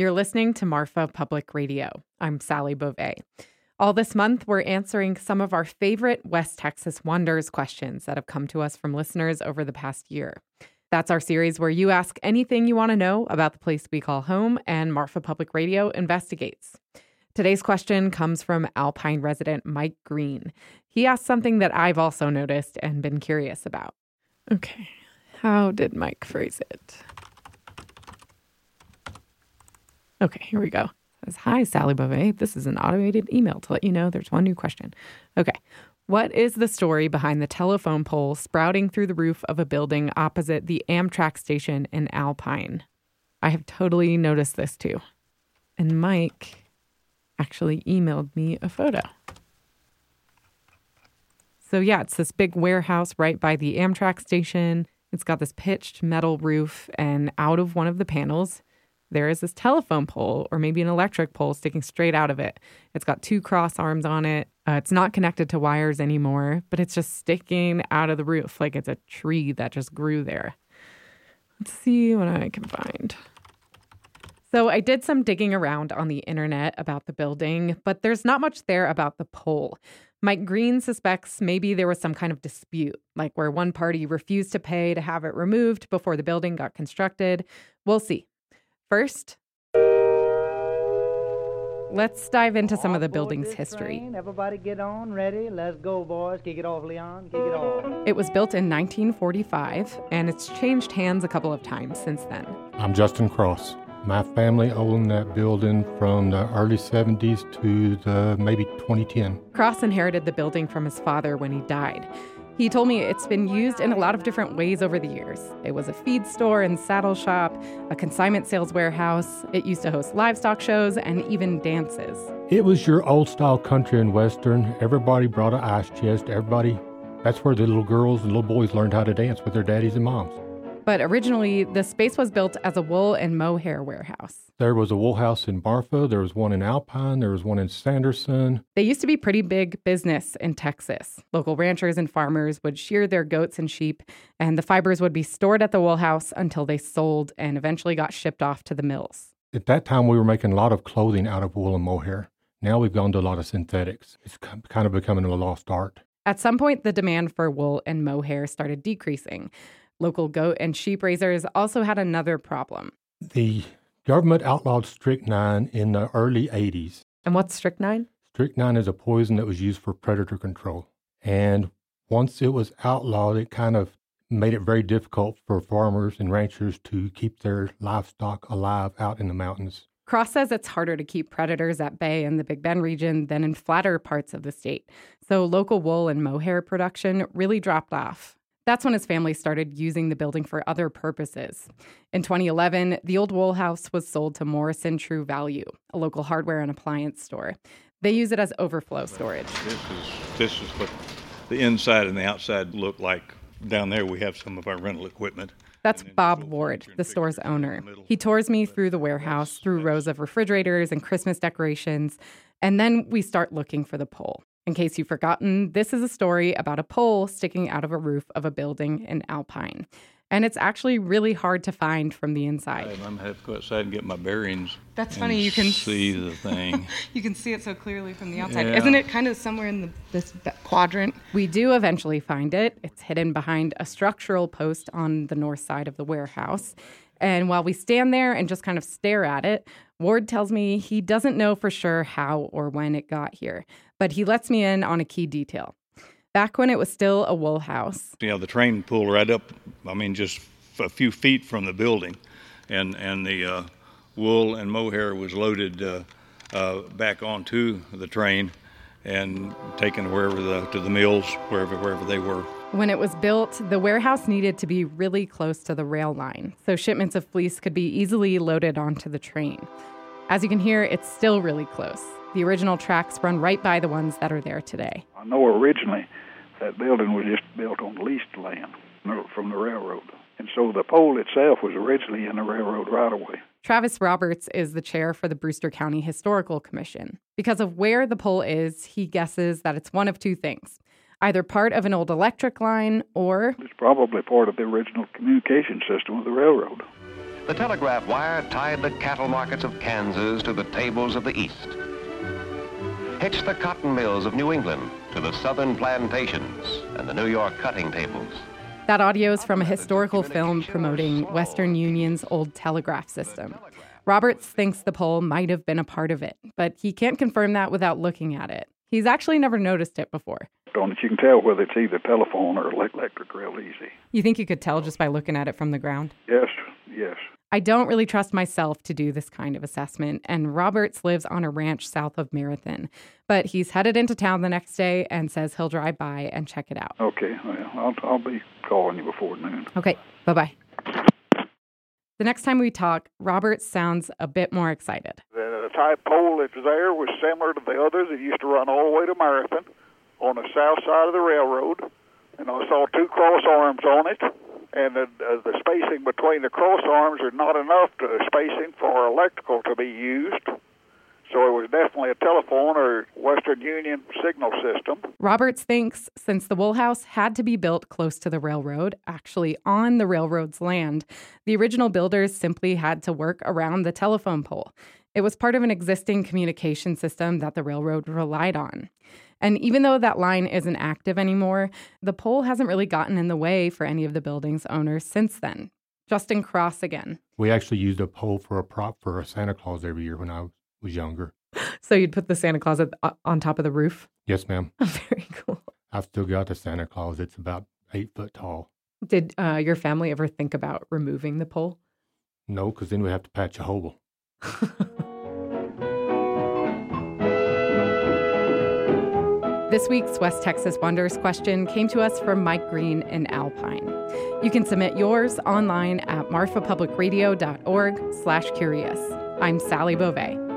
You're listening to Marfa Public Radio. I'm Sally Beauvais. All this month, we're answering some of our favorite West Texas Wonders questions that have come to us from listeners over the past year. That's our series where you ask anything you want to know about the place we call home, and Marfa Public Radio investigates. Today's question comes from Alpine resident Mike Green. He asked something that I've also noticed and been curious about. Okay, how did Mike phrase it? Okay, here we go. Says, Hi, Sally Beauvais. This is an automated email to let you know there's one new question. Okay. What is the story behind the telephone pole sprouting through the roof of a building opposite the Amtrak station in Alpine? I have totally noticed this too. And Mike actually emailed me a photo. So, yeah, it's this big warehouse right by the Amtrak station. It's got this pitched metal roof, and out of one of the panels there is this telephone pole or maybe an electric pole sticking straight out of it. It's got two cross arms on it. Uh, it's not connected to wires anymore, but it's just sticking out of the roof like it's a tree that just grew there. Let's see what I can find. So, I did some digging around on the internet about the building, but there's not much there about the pole. Mike Green suspects maybe there was some kind of dispute, like where one party refused to pay to have it removed before the building got constructed. We'll see. First, let's dive into some of the building's history. Everybody get on, ready, let's go, boys. Kick it off, Leon. Kick it off. It was built in 1945, and it's changed hands a couple of times since then. I'm Justin Cross. My family owned that building from the early 70s to the maybe 2010. Cross inherited the building from his father when he died. He told me it's been used in a lot of different ways over the years. It was a feed store and saddle shop, a consignment sales warehouse. It used to host livestock shows and even dances. It was your old style country and western. Everybody brought an ice chest. Everybody, that's where the little girls and little boys learned how to dance with their daddies and moms. But originally, the space was built as a wool and mohair warehouse. There was a wool house in Marfa, there was one in Alpine, there was one in Sanderson. They used to be pretty big business in Texas. Local ranchers and farmers would shear their goats and sheep, and the fibers would be stored at the wool house until they sold and eventually got shipped off to the mills. At that time, we were making a lot of clothing out of wool and mohair. Now we've gone to a lot of synthetics. It's kind of becoming a lost art. At some point, the demand for wool and mohair started decreasing. Local goat and sheep raisers also had another problem. The government outlawed strychnine in the early 80s. And what's strychnine? Strychnine is a poison that was used for predator control. And once it was outlawed, it kind of made it very difficult for farmers and ranchers to keep their livestock alive out in the mountains. Cross says it's harder to keep predators at bay in the Big Bend region than in flatter parts of the state. So local wool and mohair production really dropped off. That's when his family started using the building for other purposes. In 2011, the old wool house was sold to Morrison True Value, a local hardware and appliance store. They use it as overflow storage. This is this is what the inside and the outside look like. Down there, we have some of our rental equipment. That's Bob Ward, the store's owner. He tours me through the warehouse, through rows of refrigerators and Christmas decorations, and then we start looking for the pole. In case you've forgotten, this is a story about a pole sticking out of a roof of a building in Alpine. And it's actually really hard to find from the inside. I'm gonna have to go outside and get my bearings. That's funny. You can see the thing. you can see it so clearly from the outside. Yeah. Isn't it kind of somewhere in the, this quadrant? We do eventually find it. It's hidden behind a structural post on the north side of the warehouse. And while we stand there and just kind of stare at it, Ward tells me he doesn't know for sure how or when it got here, but he lets me in on a key detail. Back when it was still a wool house, You know, the train pulled right up. I mean, just a few feet from the building, and and the uh, wool and mohair was loaded uh, uh, back onto the train and taken wherever the to the mills, wherever wherever they were. when it was built, the warehouse needed to be really close to the rail line, so shipments of fleece could be easily loaded onto the train. As you can hear, it's still really close. The original tracks run right by the ones that are there today. I know originally that building was just built on leased land from the railroad. And so the pole itself was originally in the railroad right away. Travis Roberts is the chair for the Brewster County Historical Commission. Because of where the pole is, he guesses that it's one of two things either part of an old electric line or It's probably part of the original communication system of the railroad. The telegraph wire tied the cattle markets of Kansas to the tables of the East. Hitched the cotton mills of New England to the southern plantations and the New York cutting tables. That audio is from a historical film promoting Western Union's old telegraph system. Roberts thinks the pole might have been a part of it, but he can't confirm that without looking at it. He's actually never noticed it before. On it, you can tell whether it's either telephone or electric real easy. You think you could tell just by looking at it from the ground? Yes, yes. I don't really trust myself to do this kind of assessment, and Roberts lives on a ranch south of Marathon. But he's headed into town the next day and says he'll drive by and check it out. Okay, well, I'll, I'll be calling you before noon. Okay, bye bye. The next time we talk, Roberts sounds a bit more excited. The type pole that's there was similar to the others. It used to run all the way to Marathon on the south side of the railroad, and I saw two cross arms on it and the, uh, the spacing between the cross arms are not enough to, spacing for electrical to be used. So it was definitely a telephone or Western Union signal system. Roberts thinks since the Wool House had to be built close to the railroad, actually on the railroad's land, the original builders simply had to work around the telephone pole. It was part of an existing communication system that the railroad relied on. And even though that line isn't active anymore, the pole hasn't really gotten in the way for any of the building's owners since then. Justin Cross again. We actually used a pole for a prop for a Santa Claus every year when I was younger. So you'd put the Santa Claus at, uh, on top of the roof? Yes, ma'am. Very cool. I've still got the Santa Claus. It's about eight foot tall. Did uh, your family ever think about removing the pole? No, because then we have to patch a hole. This week's West Texas Wonders question came to us from Mike Green in Alpine. You can submit yours online at marfapublicradio.org slash curious. I'm Sally Beauvais.